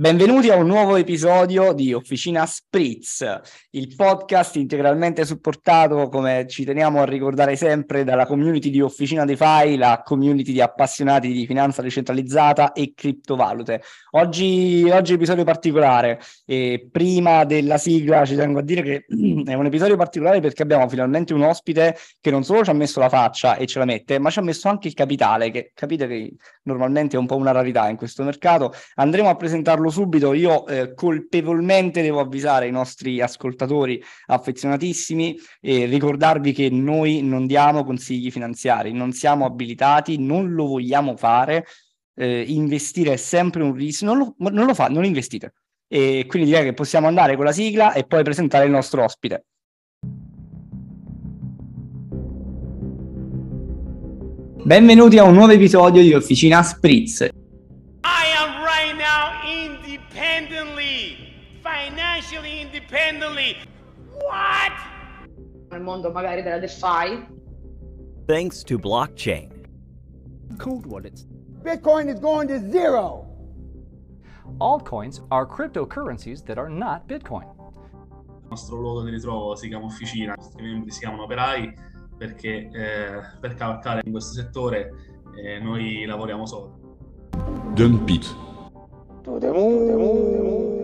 Benvenuti a un nuovo episodio di Officina Spritz, il podcast integralmente supportato, come ci teniamo a ricordare sempre, dalla community di Officina DeFi, la community di appassionati di finanza decentralizzata e criptovalute. Oggi, oggi episodio particolare e prima della sigla ci tengo a dire che è un episodio particolare perché abbiamo finalmente un ospite che non solo ci ha messo la faccia e ce la mette, ma ci ha messo anche il capitale, che capite che normalmente è un po' una rarità in questo mercato. Andremo a presentarlo subito, io eh, colpevolmente devo avvisare i nostri ascoltatori affezionatissimi e ricordarvi che noi non diamo consigli finanziari, non siamo abilitati, non lo vogliamo fare, eh, investire è sempre un rischio, non lo, non lo fa, non investite. E quindi direi che possiamo andare con la sigla e poi presentare il nostro ospite. Benvenuti a un nuovo episodio di Officina Spritz. Independently, financially independently. What? Nel mondo magari della DeFi. Thanks to blockchain. Cold wallets. Bitcoin is going to zero. Altcoins are cryptocurrencies that are not Bitcoin. Il nostro luogo di ritrovo si chiama Officina, i nostri membri si chiamano operai perché eh, per cavalcare in questo settore eh, noi lavoriamo solo. Dump Beat.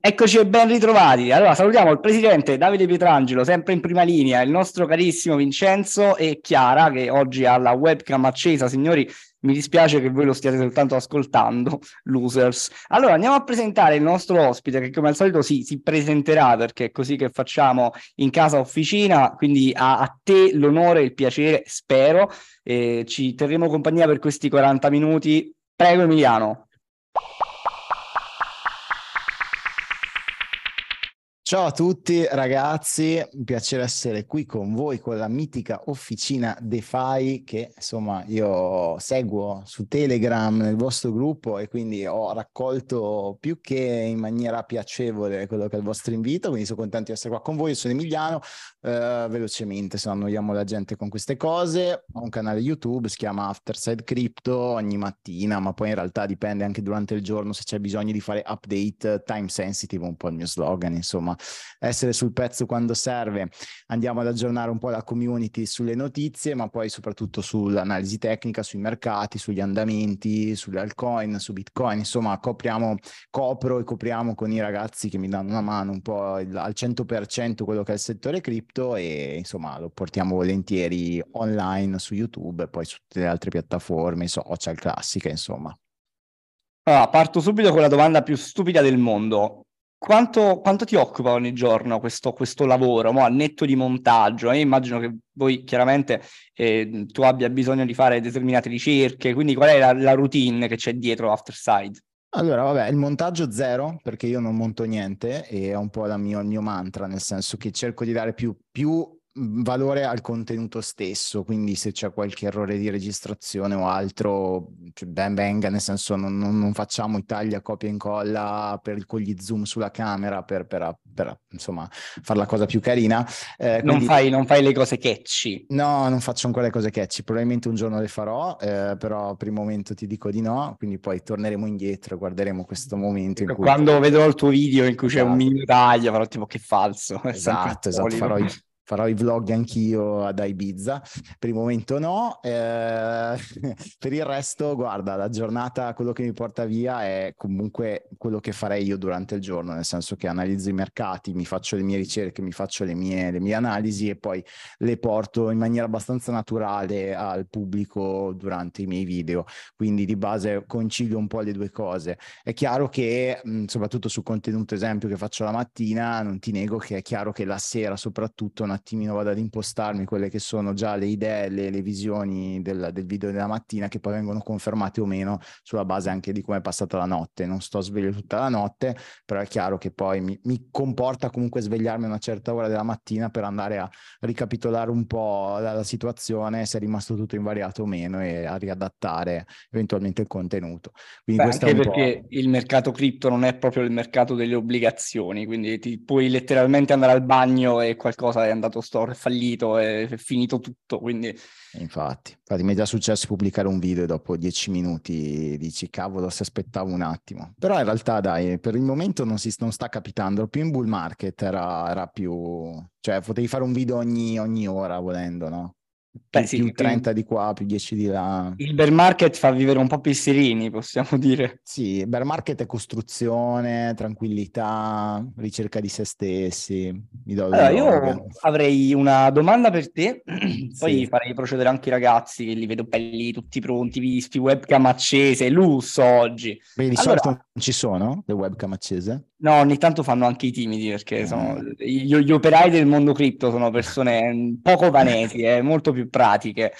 Eccoci e ben ritrovati. Allora, salutiamo il presidente Davide Pietrangelo, sempre in prima linea, il nostro carissimo Vincenzo e Chiara, che oggi ha la webcam accesa. Signori, mi dispiace che voi lo stiate soltanto ascoltando, losers. Allora, andiamo a presentare il nostro ospite, che come al solito si, si presenterà, perché è così che facciamo in casa officina, quindi a, a te l'onore e il piacere, spero. E ci terremo compagnia per questi 40 minuti. Prego Emiliano. Ciao a tutti ragazzi, un piacere essere qui con voi con la mitica officina DeFi che insomma io seguo su Telegram nel vostro gruppo e quindi ho raccolto più che in maniera piacevole quello che è il vostro invito, quindi sono contento di essere qua con voi, io sono Emiliano, eh, velocemente se no annoiamo la gente con queste cose, ho un canale YouTube, si chiama Afterside Crypto ogni mattina, ma poi in realtà dipende anche durante il giorno se c'è bisogno di fare update time sensitive, un po' il mio slogan insomma essere sul pezzo quando serve. Andiamo ad aggiornare un po' la community sulle notizie, ma poi soprattutto sull'analisi tecnica, sui mercati, sugli andamenti, sulle altcoin, su Bitcoin. Insomma, copriamo, copro e copriamo con i ragazzi che mi danno una mano un po' il, al 100% quello che è il settore cripto e insomma lo portiamo volentieri online su YouTube e poi su tutte le altre piattaforme, social classiche, insomma. Allora, parto subito con la domanda più stupida del mondo. Quanto, quanto, ti occupa ogni giorno questo, questo lavoro, mo, al netto di montaggio? Io immagino che voi chiaramente eh, tu abbia bisogno di fare determinate ricerche, quindi qual è la, la routine che c'è dietro Afterside? Allora, vabbè, il montaggio zero, perché io non monto niente e è un po' mio, il mio mantra, nel senso che cerco di dare più, più valore al contenuto stesso, quindi se c'è qualche errore di registrazione o altro, cioè ben venga, nel senso non, non, non facciamo i tagli a copia e incolla per, con gli zoom sulla camera per, per, per insomma fare la cosa più carina. Eh, non, fai, non, fai, le cose catchy? No, non faccio ancora le cose catchy, probabilmente un giorno le farò, eh, però per il momento ti dico di no, quindi poi torneremo indietro e guarderemo questo momento. In cui... Quando vedrò il tuo video in cui c'è un esatto. mini taglio, farò tipo che falso. Esatto, esatto, farò farò i vlog anch'io ad Ibiza. Per il momento no. Eh, per il resto, guarda, la giornata, quello che mi porta via è comunque quello che farei io durante il giorno, nel senso che analizzo i mercati, mi faccio le mie ricerche, mi faccio le mie, le mie analisi e poi le porto in maniera abbastanza naturale al pubblico durante i miei video. Quindi di base concilio un po' le due cose. È chiaro che, mh, soprattutto sul contenuto esempio che faccio la mattina, non ti nego che è chiaro che la sera soprattutto una attimino vado ad impostarmi quelle che sono già le idee, le, le visioni del, del, video della mattina che poi vengono confermate o meno sulla base anche di come è passata la notte. Non sto sveglio tutta la notte, però è chiaro che poi mi, mi comporta comunque svegliarmi a una certa ora della mattina per andare a ricapitolare un po' la, la situazione, se è rimasto tutto invariato o meno e a riadattare eventualmente il contenuto. Quindi Beh, anche perché il mercato cripto non è proprio il mercato delle obbligazioni, quindi ti puoi letteralmente andare al bagno e qualcosa è andato dato store è fallito, è, finito tutto, quindi... Infatti, infatti mi è già successo pubblicare un video e dopo dieci minuti dici cavolo se aspettavo un attimo. Però in realtà dai, per il momento non, si, non sta capitando, più in bull market era, era più... cioè potevi fare un video ogni, ogni ora volendo, no? Beh, sì, più 30 di qua, più 10 di là. Il bear market fa vivere un po' più serini, possiamo dire. Sì, bear market è costruzione, tranquillità, ricerca di se stessi. allora, io avrei una domanda per te, poi sì. farei procedere anche i ragazzi, che li vedo belli, tutti pronti, vispi, webcam accese, lusso oggi. Beh, di allora... solito non ci sono le webcam accese? No, ogni tanto fanno anche i timidi perché sono, gli, gli, operai del mondo cripto sono persone poco vanesi, eh, molto più pratiche.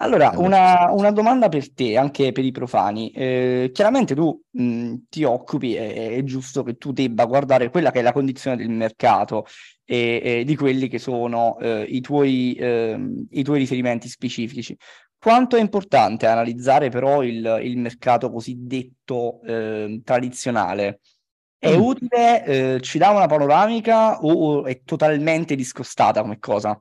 Allora, una, una, domanda per te, anche per i profani. Eh, chiaramente tu mh, ti occupi, è, è, giusto che tu debba guardare quella che è la condizione del mercato e, e di quelli che sono eh, i, tuoi, eh, i, tuoi, riferimenti specifici. Quanto è importante analizzare però il, il mercato cosiddetto ehm, tradizionale? È mm. utile? Eh, ci dà una panoramica o è totalmente discostata come cosa?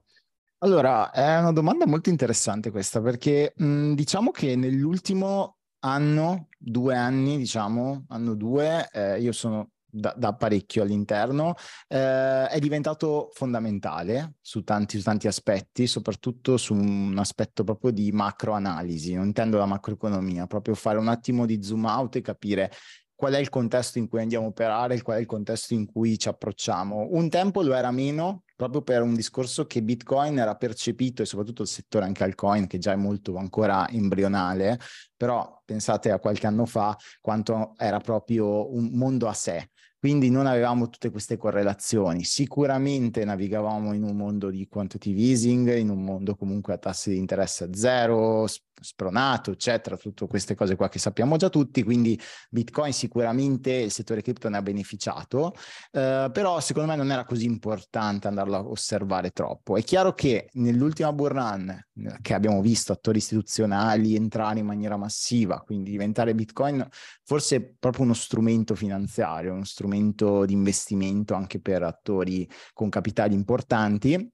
Allora, è una domanda molto interessante questa perché mh, mm, diciamo che nell'ultimo anno, due anni, diciamo, anno due, eh, io sono da, da, parecchio all'interno, eh, è diventato fondamentale su tanti, su tanti aspetti, soprattutto su un aspetto proprio di macroanalisi, non intendo la macroeconomia, proprio fare un attimo di zoom out e capire qual è il contesto in cui andiamo a operare, qual è il contesto in cui ci approcciamo. Un tempo lo era meno, proprio per un discorso che Bitcoin era percepito e soprattutto il settore anche altcoin, che già è molto ancora embrionale, però pensate a qualche anno fa quanto era proprio un mondo a sé. Quindi non avevamo tutte queste correlazioni. Sicuramente navigavamo in un mondo di quantitative easing, in un mondo comunque a tassi di interesse zero, spronato, eccetera, tutte queste cose qua che sappiamo già tutti, quindi Bitcoin sicuramente il settore cripto ne ha beneficiato, eh, però secondo me non era così importante andarlo a osservare troppo. È chiaro che nell'ultima bull run eh, che abbiamo visto attori istituzionali entrare in maniera massiva, quindi diventare Bitcoin forse proprio uno strumento finanziario, uno strumento di investimento anche per attori con capitali importanti,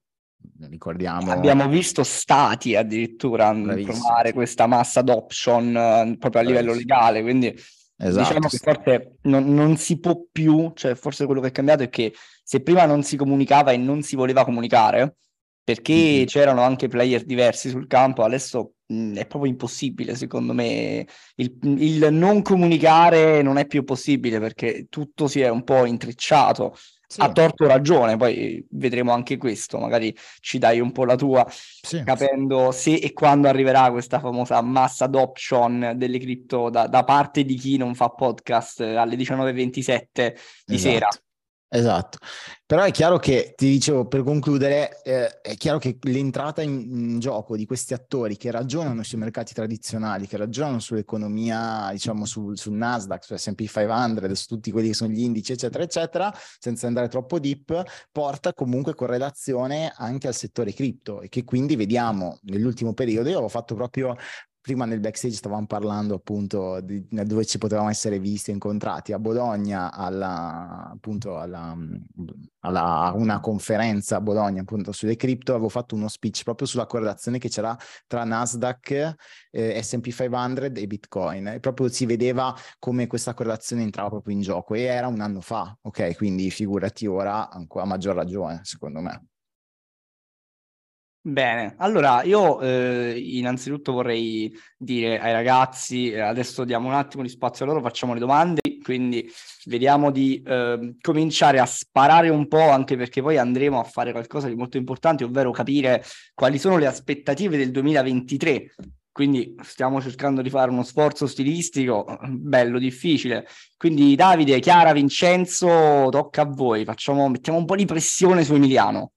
ricordiamo. Abbiamo visto stati addirittura provare questa massa adoption uh, proprio a livello legale, quindi esatto. diciamo che forse non, non, si può più, cioè forse quello che è cambiato è che se prima non si comunicava e non si voleva comunicare, perché mm-hmm. c'erano anche player diversi sul campo, adesso mh, è proprio impossibile, secondo me. Il, il non comunicare non è più possibile perché tutto si è un po' intrecciato sì. ha torto ragione, poi vedremo anche questo, magari ci dai un po' la tua, sì, capendo sì. se e quando arriverà questa famosa mass adoption delle cripto da, da parte di chi non fa podcast alle 19.27 di esatto. sera. Esatto, però è chiaro che, ti dicevo per concludere, eh, è chiaro che l'entrata in, in, gioco di questi attori che ragionano sui mercati tradizionali, che ragionano sull'economia, diciamo sul, sul Nasdaq, su S&P 500, su tutti quelli che sono gli indici, eccetera, eccetera, senza andare troppo deep, porta comunque correlazione anche al settore cripto. E che quindi vediamo nell'ultimo periodo, io ho fatto proprio prima nel backstage stavamo parlando appunto di dove ci potevamo essere visti e incontrati a Bologna alla, appunto alla, alla, una conferenza a Bologna appunto sulle cripto. Avevo fatto uno speech proprio sulla correlazione che c'era tra Nasdaq, eh, S&P 500 e Bitcoin. E proprio si vedeva come questa correlazione entrava proprio in gioco e era un anno fa ok? Quindi figurati ora ancora maggior ragione secondo me Bene, allora io eh, innanzitutto vorrei dire ai ragazzi, eh, adesso diamo un attimo di spazio a loro, facciamo le domande, quindi vediamo di eh, cominciare a sparare un po', anche perché poi andremo a fare qualcosa di molto importante, ovvero capire quali sono le aspettative del 2023. Quindi stiamo cercando di fare uno sforzo stilistico bello, difficile. Quindi Davide, Chiara, Vincenzo, tocca a voi, facciamo, mettiamo un po' di pressione su Emiliano.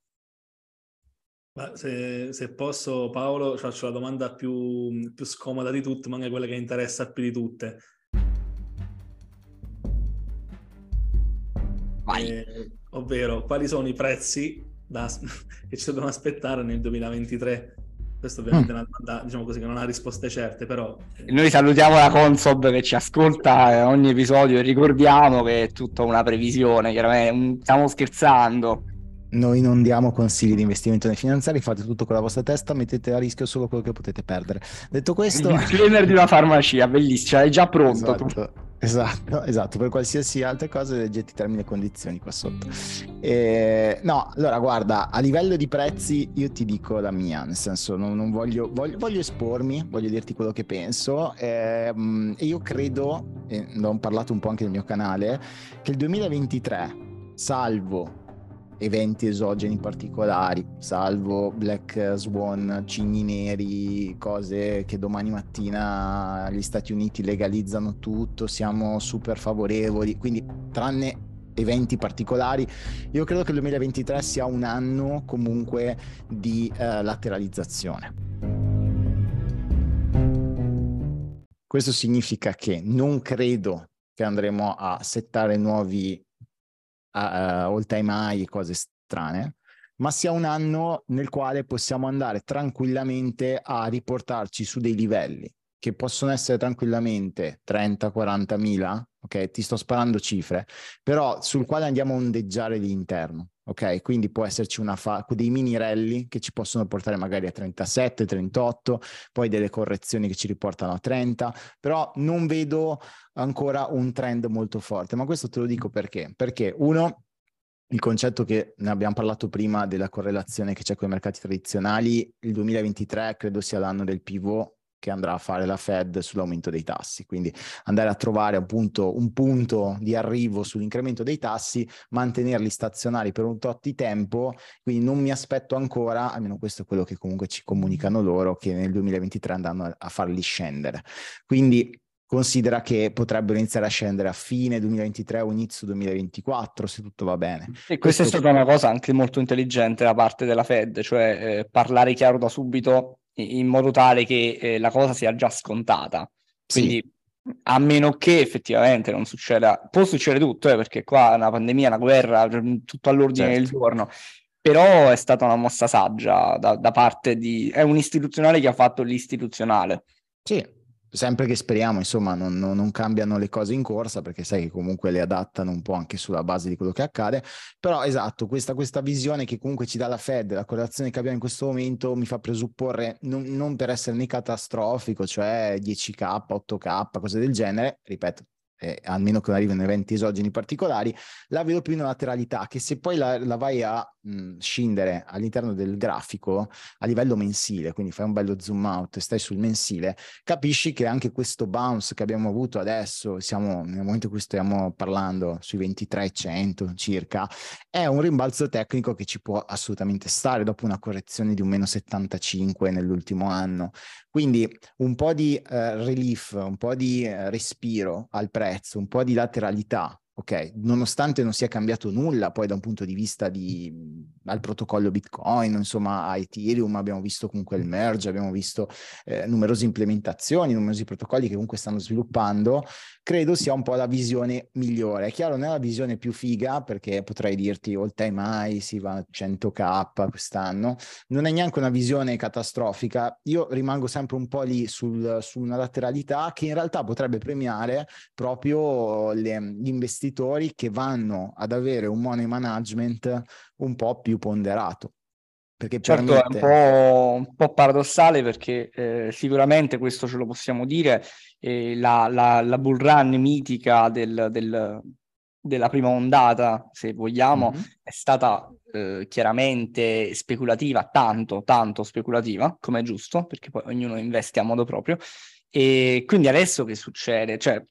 Se, se, posso, Paolo, faccio la domanda più, più scomoda di tutte, ma anche quella che interessa più di tutte. Eh, ovvero, quali sono i prezzi da, che ci dobbiamo aspettare nel 2023? Questo ovviamente mm. è una domanda, diciamo così, che non ha risposte certe, però... Eh. Noi salutiamo la Consob che ci ascolta ogni episodio e ricordiamo che è tutta una previsione, chiaramente, stiamo scherzando. Noi non diamo consigli di investimento nei finanziari, fate tutto con la vostra testa, mettete a rischio solo quello che potete perdere. Detto questo... Il disclaimer di una farmacia, bellissima, è già pronto. Esatto, esatto, esatto, per qualsiasi altra cosa leggete i termini e condizioni qua sotto. E, no, allora guarda, a livello di prezzi io ti dico la mia, nel senso non, non voglio, voglio, voglio, espormi, voglio dirti quello che penso ehm, e io credo, e ne ho parlato un po' anche nel mio canale, che il 2023, salvo eventi esogeni particolari, salvo Black Swan, cigni neri, cose che domani mattina gli Stati Uniti legalizzano tutto, siamo super favorevoli, quindi tranne eventi particolari, io credo che il 2023 sia un anno comunque di eh, lateralizzazione. Questo significa che non credo che andremo a settare nuovi uh, all time high e cose strane, ma sia un anno nel quale possiamo andare tranquillamente a riportarci su dei livelli che possono essere tranquillamente 30-40 mila, ok? Ti sto sparando cifre, però sul quale andiamo a ondeggiare l'interno, ok? Quindi può esserci fa- dei mini rally che ci possono portare magari a 37, 38, poi delle correzioni che ci riportano a 30, però non vedo ancora un trend molto forte, ma questo te lo dico perché? Perché uno il concetto che ne abbiamo parlato prima della correlazione che c'è con i mercati tradizionali, il 2023 credo sia l'anno del pivot che andrà a fare la Fed sull'aumento dei tassi. Quindi andare a trovare appunto un punto di arrivo sull'incremento dei tassi, mantenerli stazionari per un tot di tempo. Quindi non mi aspetto ancora, almeno questo è quello che comunque ci comunicano loro, che nel 2023 andranno a farli scendere. Quindi considera che potrebbero iniziare a scendere a fine 2023 o inizio 2024 se tutto va bene. E questa Questo... è stata una cosa anche molto intelligente da parte della Fed, cioè eh, parlare chiaro da subito in modo tale che eh, la cosa sia già scontata. Quindi sì. a meno che effettivamente non succeda, può succedere tutto, eh, perché qua una pandemia, una guerra, cioè, tutto all'ordine certo. del giorno. Però è stata una mossa saggia da, da parte di... è un istituzionale che ha fatto l'istituzionale. Sì, sempre che speriamo, insomma, non, non, non, cambiano le cose in corsa, perché sai che comunque le adattano un po' anche sulla base di quello che accade. Però esatto, questa, questa visione che comunque ci dà la Fed, la correlazione che abbiamo in questo momento, mi fa presupporre, non, non per essere né catastrofico, cioè 10k, 8k, cose del genere, ripeto, eh, almeno che non arrivino eventi esogeni particolari, la vedo più in una lateralità che se poi la, la vai a scindere all'interno del grafico a livello mensile, quindi fai un bello zoom out e stai sul mensile, capisci che anche questo bounce che abbiamo avuto adesso, siamo nel momento in cui stiamo parlando sui 2300 circa, è un rimbalzo tecnico che ci può assolutamente stare dopo una correzione di un meno 75 nell'ultimo anno. Quindi un po' di uh, relief, un po' di uh, respiro al prezzo, un po' di lateralità ok, nonostante non sia cambiato nulla poi da un punto di vista di, al protocollo Bitcoin, insomma a Ethereum abbiamo visto comunque il merge, abbiamo visto eh, numerose implementazioni, numerosi protocolli che comunque stanno sviluppando, credo sia un po' la visione migliore. È chiaro, non è la visione più figa perché potrei dirti all time high, si va a 100k quest'anno, non è neanche una visione catastrofica, io rimango sempre un po' lì sul, su una lateralità che in realtà potrebbe premiare proprio le, gli investimenti investitori che vanno ad avere un money management un po' più ponderato. Perché certo permette... è un po', un po paradossale perché eh, sicuramente questo ce lo possiamo dire, eh, la, la, la, bull run mitica del, del, della prima ondata, se vogliamo, mm-hmm. è stata eh, chiaramente speculativa, tanto, tanto speculativa, come è giusto, perché poi ognuno investe a modo proprio. E quindi adesso che succede? Cioè,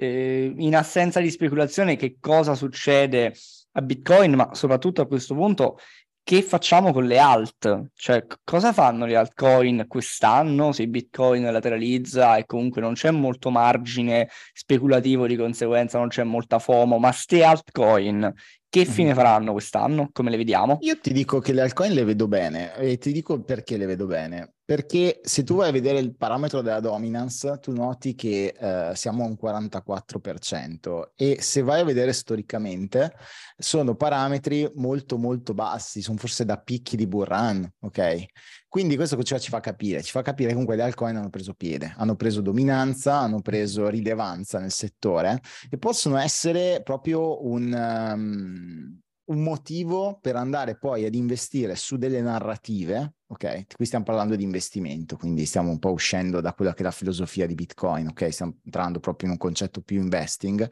eh, in assenza di speculazione che cosa succede a Bitcoin, ma soprattutto a questo punto che facciamo con le alt? Cioè, cosa fanno le altcoin quest'anno se Bitcoin lateralizza e comunque non c'è molto margine speculativo, di conseguenza non c'è molta FOMO, ma ste altcoin che mhm. fine faranno quest'anno? Come le vediamo? Io ti dico che le altcoin le vedo bene e ti dico perché le vedo bene. Perché se tu vai a vedere il parametro della dominance, tu noti che eh, siamo a un 44% e se vai a vedere storicamente sono parametri molto molto bassi, sono forse da picchi di Burran, ok? Quindi questo cosa ci fa capire? Ci fa capire che comunque le altcoin hanno preso piede, hanno preso dominanza, hanno preso rilevanza nel settore e possono essere proprio un, um, un motivo per andare poi ad investire su delle narrative, ok? Qui stiamo parlando di investimento, quindi stiamo un po' uscendo da quella che è la filosofia di Bitcoin, ok? Stiamo entrando proprio in un concetto più investing,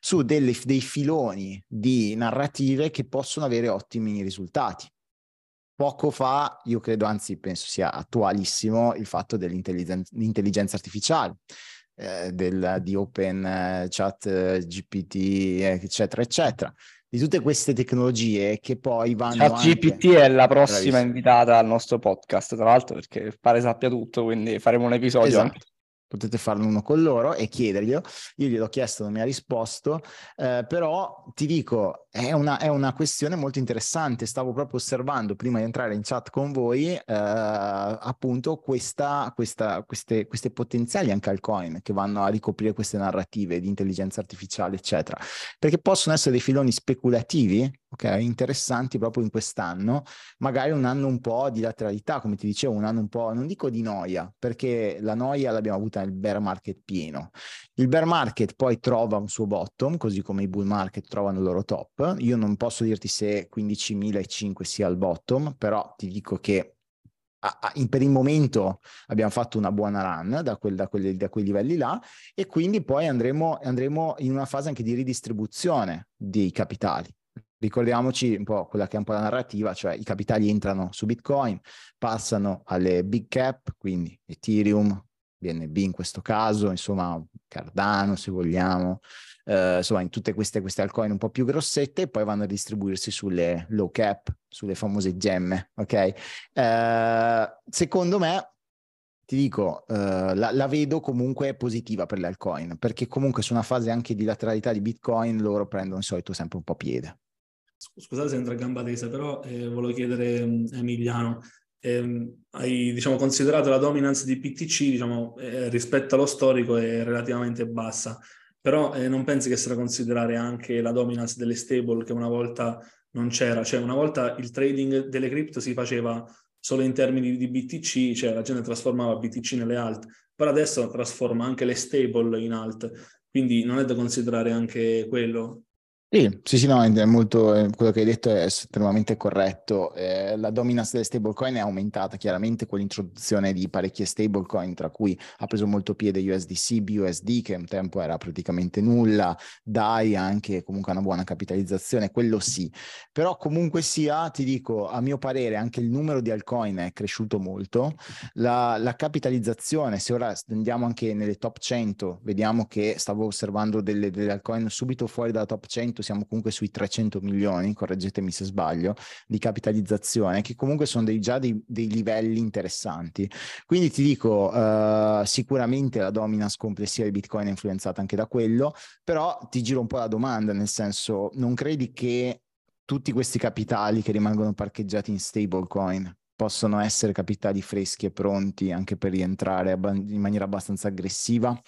su delle, dei filoni di narrative che possono avere ottimi risultati. Poco fa, io credo, anzi penso sia attualissimo, il fatto dell'intelligenza artificiale eh, del, di Open eh, Chat eh, GPT, eccetera, eccetera. Di tutte queste tecnologie che poi vanno. Chat anche... GPT è la prossima Bravissimo. invitata al nostro podcast, tra l'altro, perché pare sappia tutto, quindi faremo un episodio esatto. anche potete farne uno con loro e chiederglielo. Io gliel'ho chiesto, non mi ha risposto, eh, però ti dico, è una, è una, questione molto interessante. Stavo proprio osservando prima di entrare in chat con voi, eh, appunto, questa, questa, queste, queste potenziali anche altcoin che vanno a ricoprire queste narrative di intelligenza artificiale, eccetera, perché possono essere dei filoni speculativi ok? Interessanti proprio in quest'anno, magari un anno un po' di lateralità, come ti dicevo, un anno un po', non dico di noia, perché la noia l'abbiamo avuta nel bear market pieno. Il bear market poi trova un suo bottom, così come i bull market trovano il loro top. Io non posso dirti se 15.005 sia il bottom, però ti dico che per il momento abbiamo fatto una buona run da, quel, da, quelli, da quei livelli là e quindi poi andremo, andremo in una fase anche di ridistribuzione dei capitali ricordiamoci un po' quella che è un po' la narrativa, cioè i capitali entrano su Bitcoin, passano alle big cap, quindi Ethereum, BNB in questo caso, insomma Cardano se vogliamo, eh, insomma in tutte queste, queste altcoin un po' più grossette e poi vanno a distribuirsi sulle low cap, sulle famose gemme, ok? Eh, secondo me ti dico, uh, la, la, vedo comunque positiva per le altcoin, perché comunque su una fase anche di lateralità di Bitcoin loro prendono di solito sempre un po' piede. Scusate se entra a gamba tesa, però eh, volevo chiedere um, Emiliano, eh, hai diciamo, considerato la dominance di PTC diciamo, eh, rispetto allo storico è relativamente bassa, però eh, non pensi che da considerare anche la dominance delle stable che una volta non c'era, cioè una volta il trading delle cripto si faceva solo in termini di BTC, cioè la gente trasformava BTC nelle alt, però adesso trasforma anche le stable in alt, quindi non è da considerare anche quello. Sì, sì, sì, no, è molto, eh, quello che hai detto è estremamente corretto. Eh, la dominance delle stablecoin è aumentata chiaramente con l'introduzione di parecchie stablecoin, tra cui ha preso molto piede USDC, BUSD, che un tempo era praticamente nulla, DAI anche comunque una buona capitalizzazione, quello sì. Però comunque sia, ti dico, a mio parere anche il numero di altcoin è cresciuto molto, la, la capitalizzazione, se ora andiamo anche nelle top 100, vediamo che stavo osservando delle, delle altcoin subito fuori dalla top 100, momento siamo comunque sui 300 milioni, correggetemi se sbaglio, di capitalizzazione, che comunque sono dei, già dei, dei, livelli interessanti. Quindi ti dico, uh, sicuramente la dominance complessiva di Bitcoin è influenzata anche da quello, però ti giro un po' la domanda, nel senso, non credi che tutti questi capitali che rimangono parcheggiati in stablecoin possono essere capitali freschi e pronti anche per rientrare in maniera abbastanza aggressiva.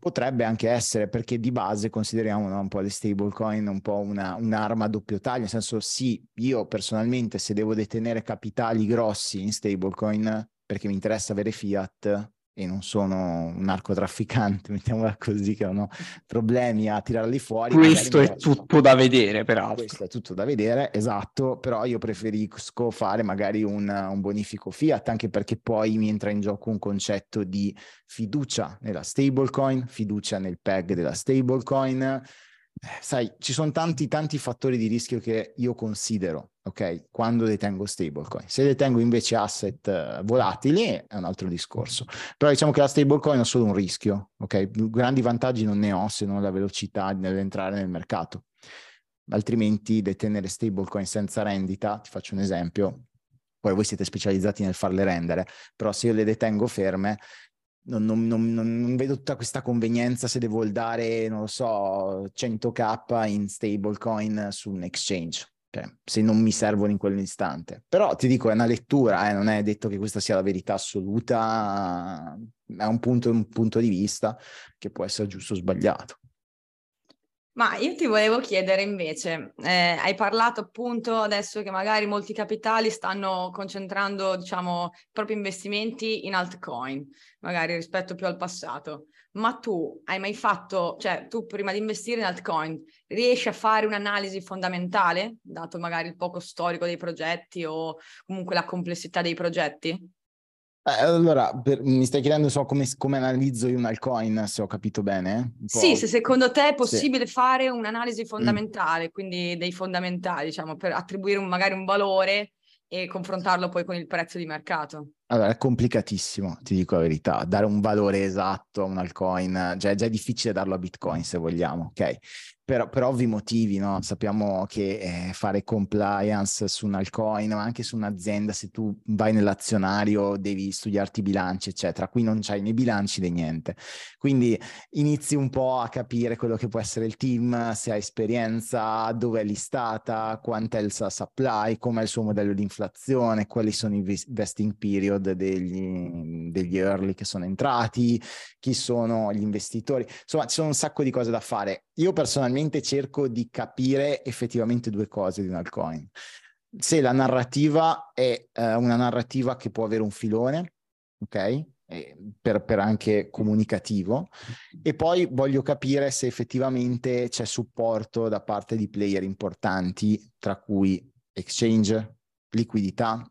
Potrebbe anche essere perché di base consideriamo no, un po' le stablecoin un po' una, un'arma a doppio taglio, nel senso sì, io personalmente se devo detenere capitali grossi in stablecoin perché mi interessa avere fiat, e non sono un narcotrafficante, mettiamola così, che non ho problemi a tirarli fuori. Questo è tutto da vedere, peraltro. Questo è tutto da vedere, esatto, però io preferisco fare magari un, un bonifico fiat, anche perché poi mi entra in gioco un concetto di fiducia nella stablecoin, fiducia nel peg della stablecoin, sai, ci sono tanti, tanti fattori di rischio che io considero, ok, quando detengo stablecoin. Se detengo invece asset uh, volatili è un altro discorso. Però diciamo che la stablecoin è solo un rischio, ok? Grandi vantaggi non ne ho se non la velocità nell'entrare nel mercato. Altrimenti detenere stablecoin senza rendita, ti faccio un esempio, poi voi siete specializzati nel farle rendere, però se io le detengo ferme, non, non, non, non, vedo tutta questa convenienza se devo dare, non lo so, 100k in stablecoin su un exchange. Cioè, se non mi servono in quell'istante. Però ti dico, è una lettura, eh, non è detto che questa sia la verità assoluta, è un punto, un punto di vista che può essere giusto o sbagliato. Ma io ti volevo chiedere invece, eh, hai parlato appunto adesso che magari molti capitali stanno concentrando, diciamo, i propri investimenti in altcoin, magari rispetto più al passato. Ma tu hai mai fatto, cioè tu prima di investire in altcoin, riesci a fare un'analisi fondamentale, dato magari il poco storico dei progetti o comunque la complessità dei progetti? Eh, allora, per, mi stai chiedendo so, come, come, analizzo io un altcoin, se ho capito bene? Sì, se secondo te è possibile sì. fare un'analisi mm. fondamentale, mm. quindi dei fondamentali, diciamo, per attribuire un, magari un valore e confrontarlo poi con il prezzo di mercato. Allora, è complicatissimo, ti dico la verità, dare un valore esatto a un altcoin, già, già è difficile darlo a Bitcoin se vogliamo, ok? per, per ovvi motivi, no? sappiamo che eh, fare compliance su un altcoin, ma anche su un'azienda, se tu vai nell'azionario devi studiarti i bilanci, eccetera. Qui non c'hai né bilanci né niente. Quindi inizi un po' a capire quello che può essere il team, se ha esperienza, dove è listata, quant'è il supply, com'è il suo modello di inflazione, quali sono i vesting period degli, degli early che sono entrati, chi sono gli investitori. Insomma, ci sono un sacco di cose da fare. Io personalmente cerco di capire effettivamente due cose di un altcoin. Se la narrativa è eh, una narrativa che può avere un filone, ok? Per, per, anche comunicativo e poi voglio capire se effettivamente c'è supporto da parte di player importanti tra cui exchange, liquidità,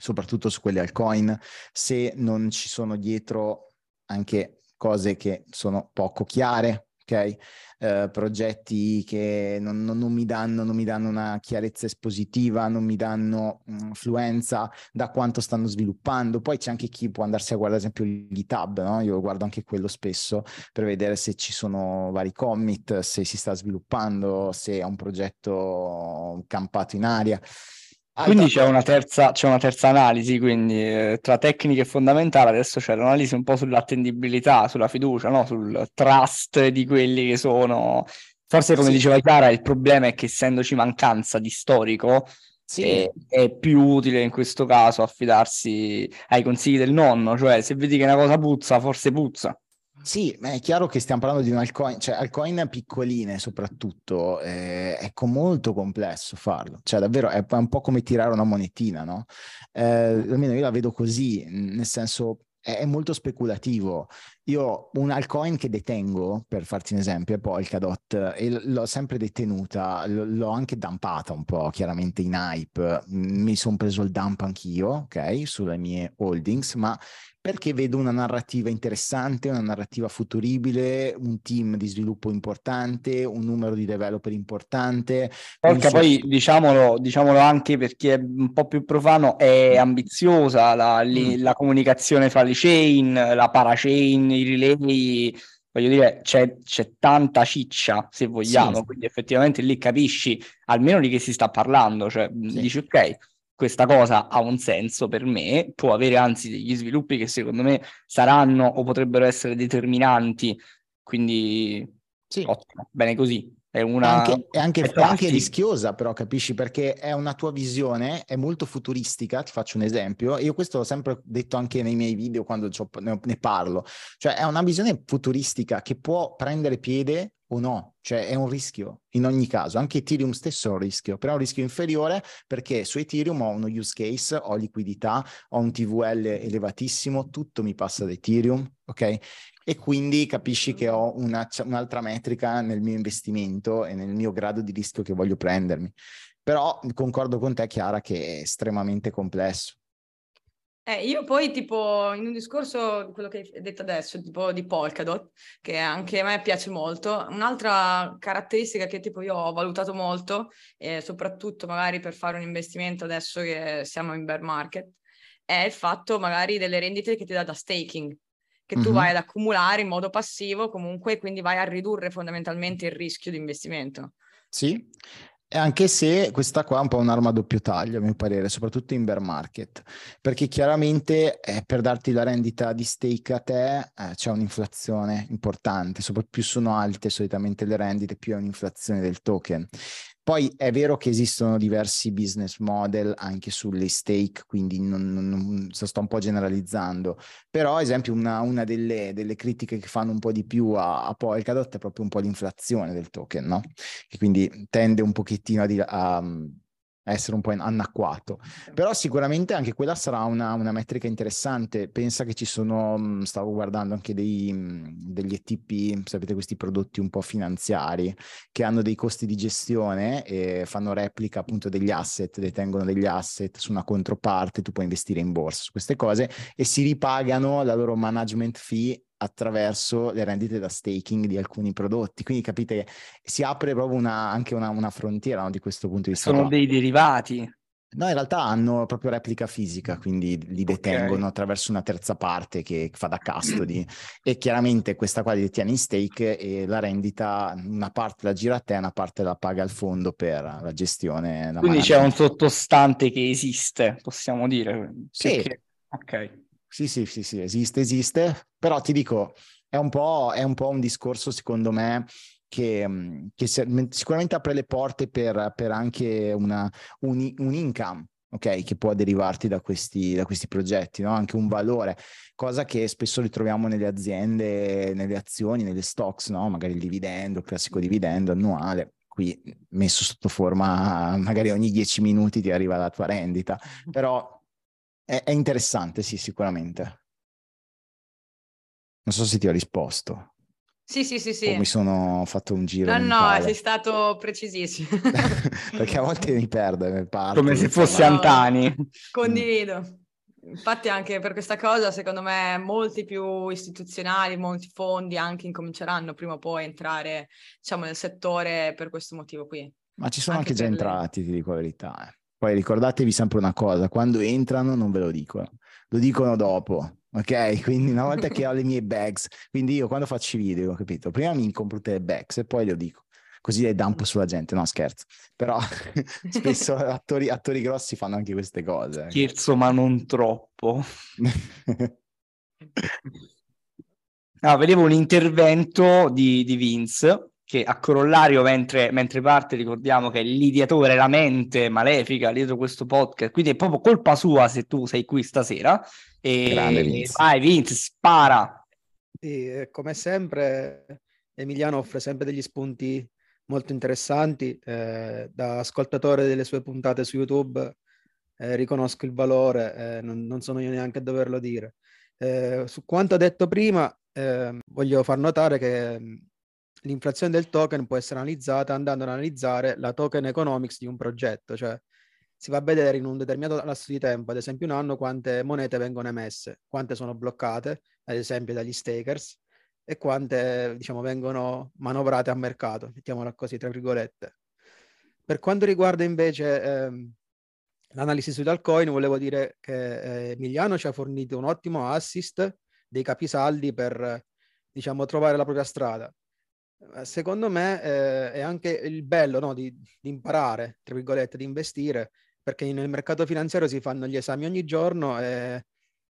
soprattutto su quelle altcoin, se non ci sono dietro anche cose che sono poco chiare, ok? Eh, progetti che non, non, non, mi danno, non, mi danno, una chiarezza espositiva, non mi danno influenza mm, da quanto stanno sviluppando. Poi c'è anche chi può andarsi a guardare, ad esempio, GitHub, no? Io guardo anche quello spesso per vedere se ci sono vari commit, se si sta sviluppando, se è un progetto campato in aria. Quindi c'è una, terza, c'è una terza analisi, quindi eh, tra tecniche fondamentali adesso c'è l'analisi un po' sull'attendibilità, sulla fiducia, no? sul trust di quelli che sono... Forse come sì. diceva Chiara, il problema è che essendoci mancanza di storico, sì. è, è, più utile in questo caso affidarsi ai consigli del nonno, cioè se vedi che una cosa puzza, forse puzza. Sì, ma è chiaro che stiamo parlando di un altcoin, cioè altcoin piccoline soprattutto, eh, è molto complesso farlo, cioè davvero è un po' come tirare una monetina, no? Eh, almeno io la vedo così, nel senso è, molto speculativo. Io un altcoin che detengo, per farti un esempio, è Polkadot e l'ho sempre detenuta, l'ho anche dumpata un po', chiaramente in hype, mi sono preso il dump anch'io, ok, sulle mie holdings, ma perché vedo una narrativa interessante, una narrativa futuribile, un team di sviluppo importante, un numero di developer importante. Porca, so... poi diciamolo, diciamolo, anche per chi è un po' più profano, è ambiziosa la, mm. la comunicazione fra le chain, la parachain, i relay, voglio dire, c'è, c'è, tanta ciccia, se vogliamo, sì. quindi effettivamente lì capisci almeno di che si sta parlando, cioè sì. dici ok, questa cosa ha un senso per me, può avere anzi degli sviluppi che secondo me saranno o potrebbero essere determinanti, quindi sì. ottimo, bene così. È una... Anche, è anche, è anche rischiosa, però capisci perché è una tua visione, è molto futuristica. Ti faccio un esempio. Io questo l'ho sempre detto anche nei miei video quando ne parlo. Cioè, è una visione futuristica che può prendere piede o no, cioè è un rischio in ogni caso, anche Ethereum stesso è un rischio, però è un rischio inferiore perché su Ethereum ho uno use case, ho liquidità, ho un TVL elevatissimo, tutto mi passa da Ethereum, ok? E quindi capisci che ho una, un'altra metrica nel mio investimento e nel mio grado di rischio che voglio prendermi. Però concordo con te, Chiara, che è estremamente complesso. Eh, io poi tipo in un discorso, quello che hai detto adesso, tipo di Polkadot, che anche a me piace molto, un'altra caratteristica che tipo io ho valutato molto, eh, soprattutto magari per fare un investimento adesso che siamo in bear market, è il fatto magari delle rendite che ti dà da staking, che mm-hmm. tu vai ad accumulare in modo passivo comunque, quindi vai a ridurre fondamentalmente il rischio di investimento. Sì, anche se questa qua è un po' un'arma a doppio taglio, a mio parere, soprattutto in bear market, perché chiaramente eh, per darti la rendita di stake a te eh, c'è un'inflazione importante, soprattutto più sono alte solitamente le rendite, più è un'inflazione del token. Poi è vero che esistono diversi business model anche sulle stake, quindi non, non, non sto un po' generalizzando, però ad esempio una, una delle, delle, critiche che fanno un po' di più a, a Polkadot è proprio un po' l'inflazione del token, no? Che quindi tende un pochettino a, a essere un po' anacquato. Però sicuramente anche quella sarà una, una metrica interessante. Pensa che ci sono, stavo guardando anche dei, degli ETP, sapete questi prodotti un po' finanziari, che hanno dei costi di gestione e fanno replica appunto degli asset, detengono degli asset su una controparte, tu puoi investire in borsa su queste cose e si ripagano la loro management fee attraverso le rendite da staking di alcuni prodotti. Quindi capite, si apre proprio una, anche una, una frontiera no, di questo punto di vista. Sono dei derivati. No, in realtà hanno proprio replica fisica, quindi li detengono okay. attraverso una terza parte che fa da custody e chiaramente questa qua li detiene in stake e la rendita una parte la gira a te, una parte la paga al fondo per la gestione. La quindi c'è un sottostante che esiste, possiamo dire. Sì. Perché... Ok. Sì, sì, sì, sì, esiste, esiste, però ti dico, è un po', è un, po un discorso secondo me che, mm, che, sicuramente apre le porte per, per anche una, un, un, income. Ok, che può derivarti da questi, da questi progetti, no? anche un valore, cosa che spesso ritroviamo nelle aziende, nelle azioni, nelle stocks, no? magari il dividendo, il classico dividendo annuale, qui messo sotto forma magari ogni 10 minuti ti arriva la tua rendita, però è, è interessante, sì, sicuramente. Non so se ti ho risposto. Sì, sì, sì, sì. O mi sono fatto un giro. No, mentale. no, sei stato precisissimo. Perché a volte mi perdo. Mi parto, Come se fosse Antani. Condivido. Infatti anche per questa cosa, secondo me, molti più istituzionali, molti fondi anche incominceranno prima o poi a entrare, diciamo, nel settore per questo motivo qui. Ma ci sono anche, anche già entrati, le... ti dico la verità. Eh. Poi ricordatevi sempre una cosa, quando entrano non ve lo dicono, lo dicono dopo, ok? Quindi una volta che ho le mie bags, quindi io quando faccio i video, capito? Prima mi compro tutte le bags e poi lo dico, così le dampo sulla gente, no scherzo, però spesso attori, attori grossi fanno anche queste cose. Eh. Scherzo ma non troppo. no, vedevo un intervento di, di Vince che a corollario mentre, mentre, parte ricordiamo che è l'ideatore, la mente malefica dietro questo podcast, quindi è proprio colpa sua se tu sei qui stasera. E Grande Vince. vai Vince, spara! Sì, come sempre Emiliano offre sempre degli spunti molto interessanti, eh, da ascoltatore delle sue puntate su YouTube eh, riconosco il valore, eh, non, non, sono io neanche a doverlo dire. Eh, su quanto detto prima, eh, voglio far notare che l'inflazione del token può essere analizzata andando ad analizzare la token economics di un progetto, cioè si va a vedere in un determinato lasso di tempo, ad esempio un anno, quante monete vengono emesse, quante sono bloccate, ad esempio dagli stakers, e quante diciamo, vengono manovrate a mercato, mettiamola così, tra virgolette. Per quanto riguarda invece ehm, l'analisi sui altcoin, volevo dire che eh, Emiliano ci ha fornito un ottimo assist dei capisaldi per diciamo, trovare la propria strada secondo me eh, è anche il bello no, di, di, imparare, tra virgolette, di investire, perché nel mercato finanziario si fanno gli esami ogni giorno e,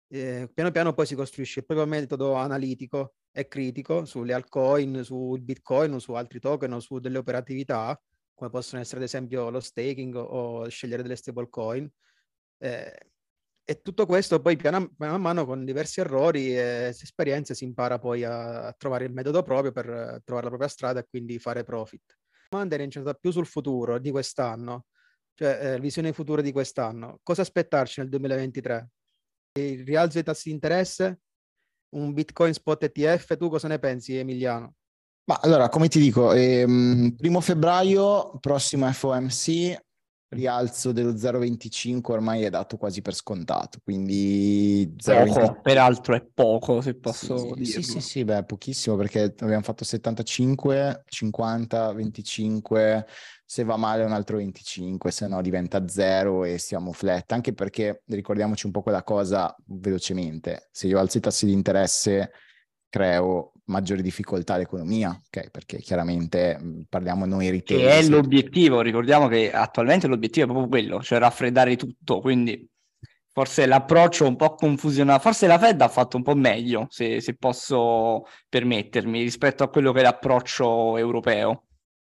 e piano piano poi si costruisce il proprio metodo analitico e critico sulle altcoin, sul bitcoin o su altri token o su delle operatività, come possono essere ad esempio lo staking o scegliere delle stablecoin. Eh, e tutto questo poi piano, piano a mano con diversi errori e esperienze si impara poi a, a, trovare il metodo proprio per trovare la propria strada e quindi fare profit. La domanda era incentrata più sul futuro di quest'anno, cioè eh, visione futura di quest'anno. Cosa aspettarci nel 2023? Il rialzo dei tassi di interesse? Un Bitcoin spot ETF? Tu cosa ne pensi Emiliano? Ma allora, come ti dico, ehm, primo febbraio, prossimo FOMC, rialzo dello 0,25 ormai è dato quasi per scontato, quindi... Poco, peraltro è poco se posso sì, dirlo. Sì, sì, sì, beh, pochissimo perché abbiamo fatto 75, 50, 25, se va male un altro 25, se no diventa zero e siamo flat, anche perché ricordiamoci un po' quella cosa velocemente, se io alzo i tassi di interesse creo maggiori difficoltà all'economia, ok? Perché chiaramente mm, parliamo noi retail. Che è l'obiettivo, ricordiamo che attualmente l'obiettivo è proprio quello, cioè raffreddare tutto, quindi forse l'approccio un po' confusionato, forse la Fed ha fatto un po' meglio, se, se posso permettermi, rispetto a quello che è l'approccio europeo.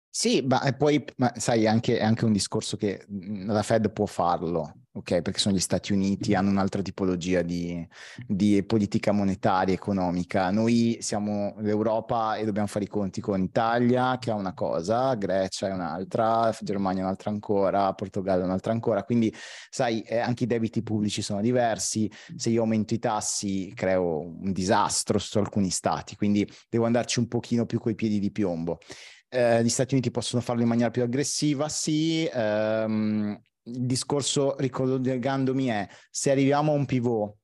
Sì, ma poi, ma sai, anche, è anche un discorso che mh, la Fed può farlo, ok? Perché sono gli Stati Uniti, hanno un'altra tipologia di, di politica monetaria, economica. Noi siamo l'Europa e dobbiamo fare i conti con Italia, che ha una cosa, Grecia è un'altra, Germania è un'altra ancora, Portogallo è un'altra ancora. Quindi, sai, eh, anche i debiti pubblici sono diversi. Se io aumento i tassi, creo un disastro su alcuni stati. Quindi devo andarci un pochino più coi piedi di piombo. Eh, gli Stati Uniti possono farlo in maniera più aggressiva, sì. Ehm, il discorso, ricollegandomi, è se arriviamo a un pivot,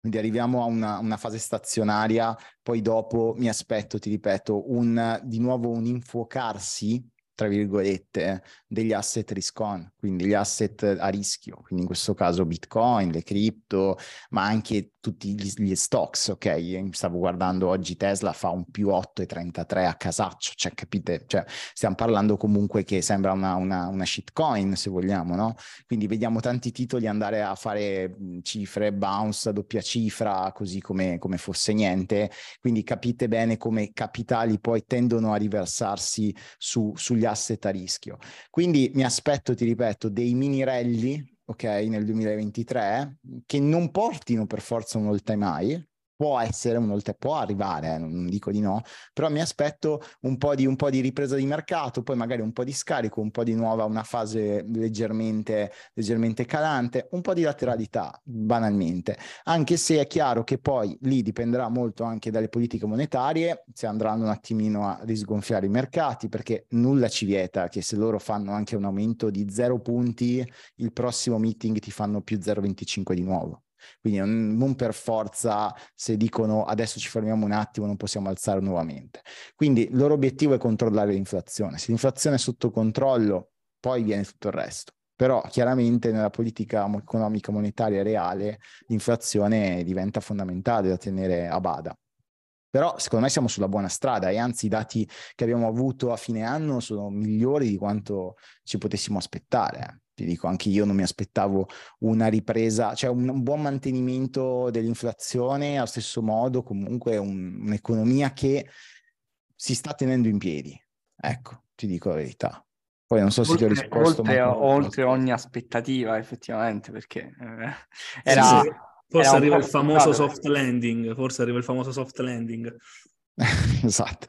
quindi arriviamo a una, una, fase stazionaria, poi dopo mi aspetto, ti ripeto, un, di nuovo un infuocarsi tra virgolette, degli asset risk on, quindi gli asset a rischio, quindi in questo caso Bitcoin, le cripto, ma anche tutti gli, gli stocks, ok? Stavo guardando oggi Tesla fa un più 8,33 a casaccio, cioè capite? Cioè, stiamo parlando comunque che sembra una, una, una shitcoin, se vogliamo, no? Quindi vediamo tanti titoli andare a fare cifre, bounce doppia cifra, così come, come fosse niente, quindi capite bene come capitali poi tendono a riversarsi su, sugli asset a rischio. Quindi mi aspetto, ti ripeto, dei mini rally, ok, nel 2023, che non portino per forza un all time high, può essere un oltre, può arrivare, non dico di no, però mi aspetto un po, di, un po' di ripresa di mercato, poi magari un po' di scarico, un po' di nuova, una fase leggermente, leggermente calante, un po' di lateralità, banalmente, anche se è chiaro che poi lì dipenderà molto anche dalle politiche monetarie, se andranno un attimino a risgonfiare i mercati, perché nulla ci vieta che se loro fanno anche un aumento di zero punti, il prossimo meeting ti fanno più 0,25 di nuovo. Quindi non, non, per forza se dicono adesso ci fermiamo un attimo non possiamo alzare nuovamente. Quindi il loro obiettivo è controllare l'inflazione. Se l'inflazione è sotto controllo, poi viene tutto il resto. Però chiaramente nella politica economica monetaria reale l'inflazione diventa fondamentale da tenere a bada. Però secondo me siamo sulla buona strada e anzi i dati che abbiamo avuto a fine anno sono migliori di quanto ci potessimo aspettare ti dico, anche io non mi aspettavo una ripresa, cioè un, un buon mantenimento dell'inflazione, allo stesso modo comunque un, un'economia che si sta tenendo in piedi. Ecco, ti dico la verità. Poi non so se oltre, ti ho risposto. Oltre, oltre ogni aspettativa, effettivamente, perché eh, era... Sì, sì. Forse era arriva il famoso soft landing, forse arriva il famoso soft landing. esatto.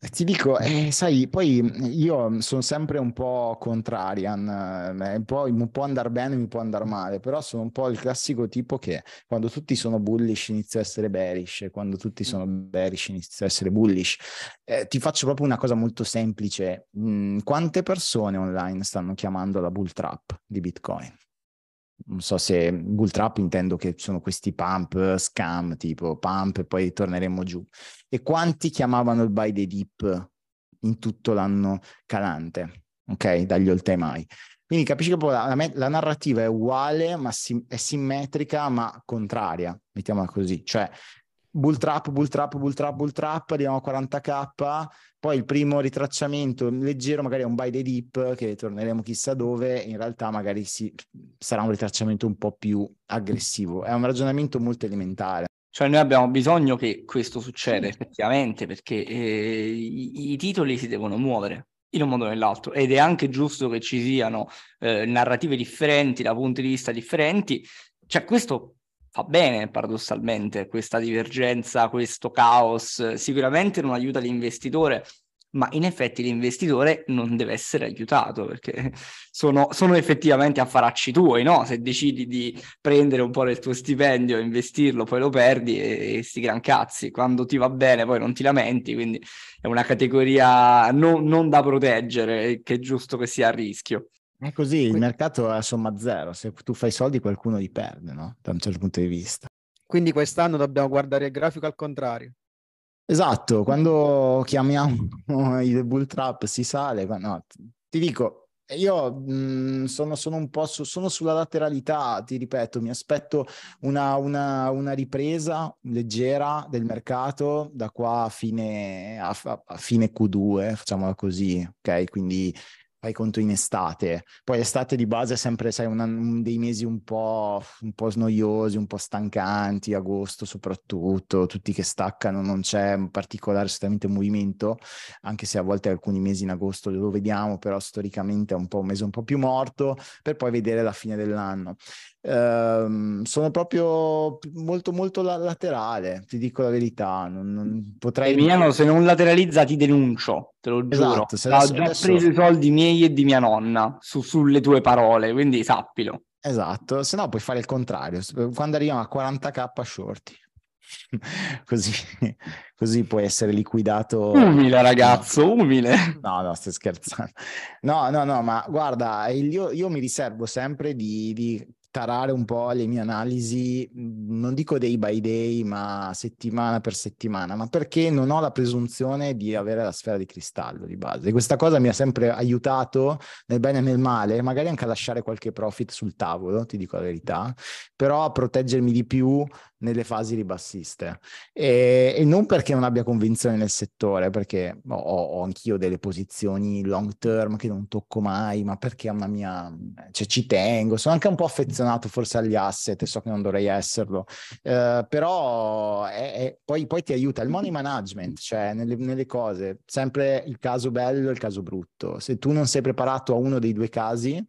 Ti dico, eh, sai, poi io sono sempre un po' contrarian, eh, poi mi può andare bene, mi può andare male, però sono un po' il classico tipo che quando tutti sono bullish inizio a essere bearish, quando tutti sono bearish inizio a essere bullish. Eh, ti faccio proprio una cosa molto semplice. Mm, quante persone online stanno chiamando la bull trap di Bitcoin? Non so se bull trap intendo che sono questi pump scam tipo pump e poi torneremo giù. E quanti chiamavano il buy the dip in tutto l'anno calante? Ok dagli all time high. Quindi capisci che la, la, narrativa è uguale ma sim- è simmetrica ma contraria mettiamola così. Cioè bull trap, bull trap, bull trap, bull trap, arriviamo a 40k, poi il primo ritracciamento leggero magari è un buy the dip che torneremo chissà dove, in realtà magari si, sarà un ritracciamento un po' più aggressivo. È un ragionamento molto elementare. Cioè noi abbiamo bisogno che questo succeda effettivamente perché eh, i, i, titoli si devono muovere in un modo o nell'altro ed è anche giusto che ci siano eh, narrative differenti da punti di vista differenti. Cioè questo fa bene paradossalmente questa divergenza, questo caos, sicuramente non aiuta l'investitore, ma in effetti l'investitore non deve essere aiutato perché sono, sono effettivamente affaracci tuoi, no? Se decidi di prendere un po' del tuo stipendio, investirlo, poi lo perdi e, e sti gran cazzi. Quando ti va bene poi non ti lamenti, quindi è una categoria non, non da proteggere, che è giusto che sia a rischio. È così, il mercato è a somma zero, se tu fai soldi qualcuno li perde, no? Da un certo punto di vista. Quindi quest'anno dobbiamo guardare il grafico al contrario. Esatto, quando chiamiamo il bull trap si sale, no, ti dico, io mh, sono, sono, un po' su, sono sulla lateralità, ti ripeto, mi aspetto una, una, una ripresa leggera del mercato da qua a fine, a, a fine Q2, facciamola così, ok? Quindi fai conto in estate. Poi l'estate di base è sempre, sai, una- un dei mesi un po', un po' snoiosi, un po' stancanti, agosto soprattutto, tutti che staccano, non c'è un particolare assolutamente movimento, anche se a volte alcuni mesi in agosto lo vediamo, però storicamente è un po' un mese un po' più morto, per poi vedere la fine dell'anno. Ehm, sono proprio molto molto la- laterale, ti dico la verità, non, non potrei... Emiliano, se non lateralizza ti denuncio, te lo giuro. Esatto, se Ho già adesso- preso i soldi miei e di mia nonna su- sulle tue parole, quindi sappilo. Esatto, se no puoi fare il contrario, quando arriviamo a 40k shorti, così, così puoi essere liquidato. Umile ragazzo, umile. No, no, stai scherzando. No, no, no, ma guarda, io, io mi riservo sempre di, di tarare un po' le mie analisi, non dico day by day, ma settimana per settimana, ma perché non ho la presunzione di avere la sfera di cristallo di base. Questa cosa mi ha sempre aiutato nel bene e nel male, magari anche a lasciare qualche profit sul tavolo, ti dico la verità, però a proteggermi di più nelle fasi ribassiste. E, e non perché non abbia convinzione nel settore, perché ho, ho anch'io delle posizioni long term che non tocco mai, ma perché è una mia, cioè ci tengo, sono anche un po' affezionato forse agli asset, e so che non dovrei esserlo, eh, però è- è- poi, poi ti aiuta il money management, cioè nelle, nelle cose, sempre il caso bello e il caso brutto. Se tu non sei preparato a uno dei due casi,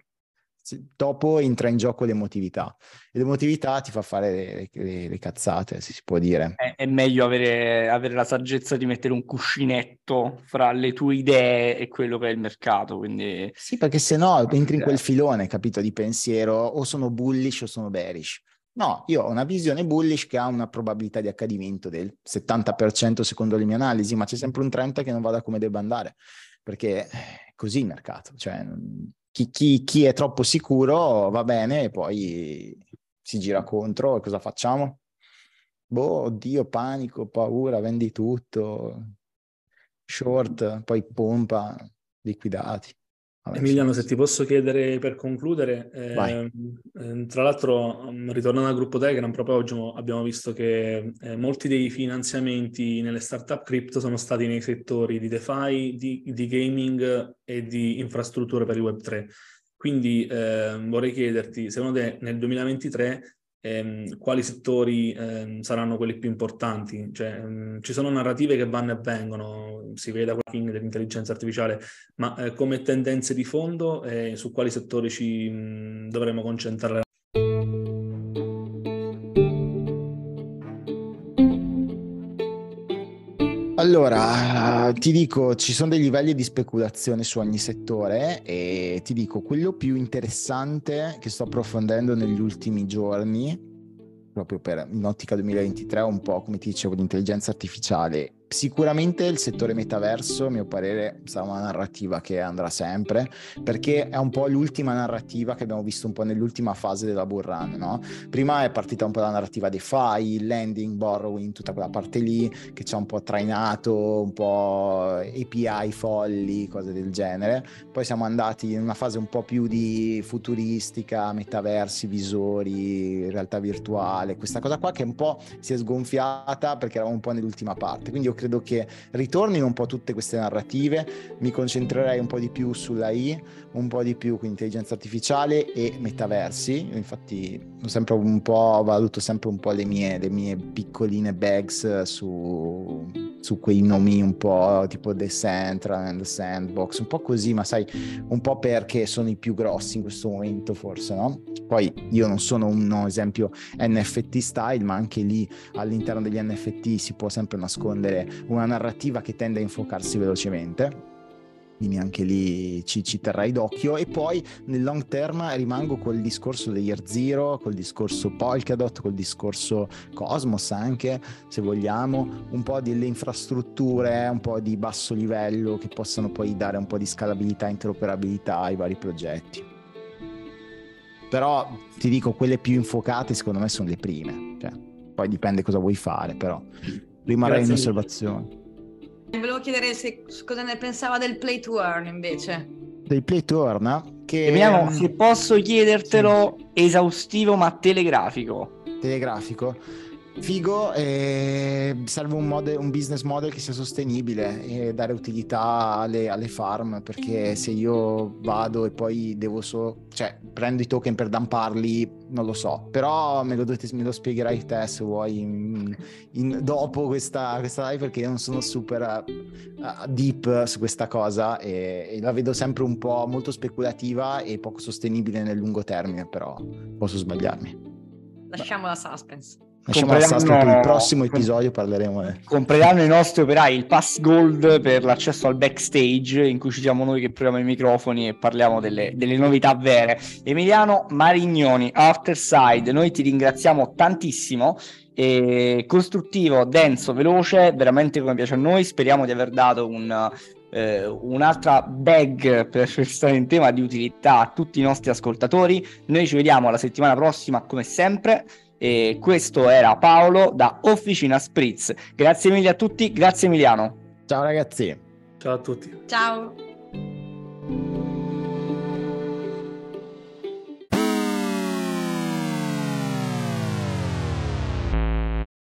dopo entra in gioco l'emotività e l'emotività ti fa fare le, le- le cazzate, se si può dire. È, è meglio avere, avere la saggezza di mettere un cuscinetto fra le tue idee e quello che è il mercato, quindi... Sì, perché se no entri in quel filone, capito, di pensiero, o sono bullish o sono bearish. No, io ho una visione bullish che ha una probabilità di accadimento del 70% secondo le mie analisi, ma c'è sempre un 30% che non vada come debba andare, perché è così il mercato. Cioè, chi, chi- chi è troppo sicuro va bene e poi si gira contro e cosa facciamo? Boh, oddio, panico, paura, vendi tutto, short, poi pompa, liquidati. Vabbè, Emiliano, insomma, se ti posso chiedere per concludere, ehm, tra l'altro, mm, ritornando al gruppo Telegram, proprio oggi mo- abbiamo visto che eh, molti dei finanziamenti nelle startup crypto sono stati nei settori di DeFi, di, di gaming e di infrastrutture per il Web3. Quindi ehm, vorrei chiederti, secondo te nel 2023 ehm, quali settori ehm, saranno quelli più importanti? Cioè, ehm, ci sono narrative che vanno e vengono, si vede con la dell'intelligenza artificiale, ma eh, come tendenze di fondo eh, su quali settori ci mh, dovremmo concentrare? Allora, ti dico, ci sono dei livelli di speculazione su ogni settore e ti dico, quello più interessante che sto approfondendo negli ultimi giorni, proprio per in ottica 2023, è un po' come ti dicevo, l'intelligenza artificiale. Sicuramente il settore metaverso, a mio parere, sarà una narrativa che andrà sempre, perché è un po' l'ultima narrativa che abbiamo visto un po' nell'ultima fase della bull run, no? Prima è partita un po' la narrativa DeFi, il lending, borrowing, tutta quella parte lì che ci ha un po' trainato, un po' API folli, cose del genere. Poi siamo andati in una fase un po' più di futuristica, metaversi, visori, realtà virtuale, questa cosa qua che un po' si è sgonfiata perché eravamo un po' nell'ultima parte. Quindi io credo che ritornino un po' tutte queste narrative, mi concentrerei un po' di più sulla I, un po' di più con intelligenza artificiale e metaversi. Infatti sempre un po', valuto sempre un po' le mie, le mie piccoline bags su, su quei nomi un po' tipo The Central The Sandbox, un po' così, ma sai, un po' perché sono i più grossi in questo momento forse, no? Poi io non sono un esempio NFT style, ma anche lì all'interno degli NFT si può sempre nascondere una narrativa che tende a infocarsi velocemente quindi anche lì ci, ci terrei d'occhio e poi nel long term rimango col discorso degli Year Zero, col discorso Polkadot, col discorso Cosmos anche se vogliamo, un po' delle infrastrutture, un po' di basso livello che possano poi dare un po' di scalabilità e interoperabilità ai vari progetti. Però ti dico, quelle più infuocate secondo me sono le prime, cioè, poi dipende cosa vuoi fare, però rimarrei in osservazione. Volevo chiedere se, cosa ne pensava del play to earn invece. Del play to earn che Emiliano, se posso chiedertelo esaustivo ma telegrafico. telegrafico. Figo, eh, serve un, model, un, business model che sia sostenibile e dare utilità alle, alle, farm perché se io vado e poi devo solo, cioè prendo i token per dumparli, non lo so, però me lo, dovete, me lo spiegherai te se vuoi in, in, dopo questa, questa live perché io non sono super uh, deep su questa cosa e, e la vedo sempre un po' molto speculativa e poco sostenibile nel lungo termine, però posso sbagliarmi. Lasciamo la suspense. Lasciamo la suspense per il prossimo episodio parleremo. Eh. Compreranno i nostri operai il pass gold per l'accesso al backstage in cui ci siamo noi che proviamo i microfoni e parliamo delle, delle novità vere. Emiliano Marignoni, Afterside, noi ti ringraziamo tantissimo costruttivo, denso, veloce, veramente come piace a noi. Speriamo di aver dato un, eh, un'altra bag per restare in tema di utilità a tutti i nostri ascoltatori. Noi ci vediamo la settimana prossima come sempre. E questo era Paolo da Officina Spritz. Grazie mille a tutti, grazie Emiliano. Ciao ragazzi. Ciao a tutti. Ciao.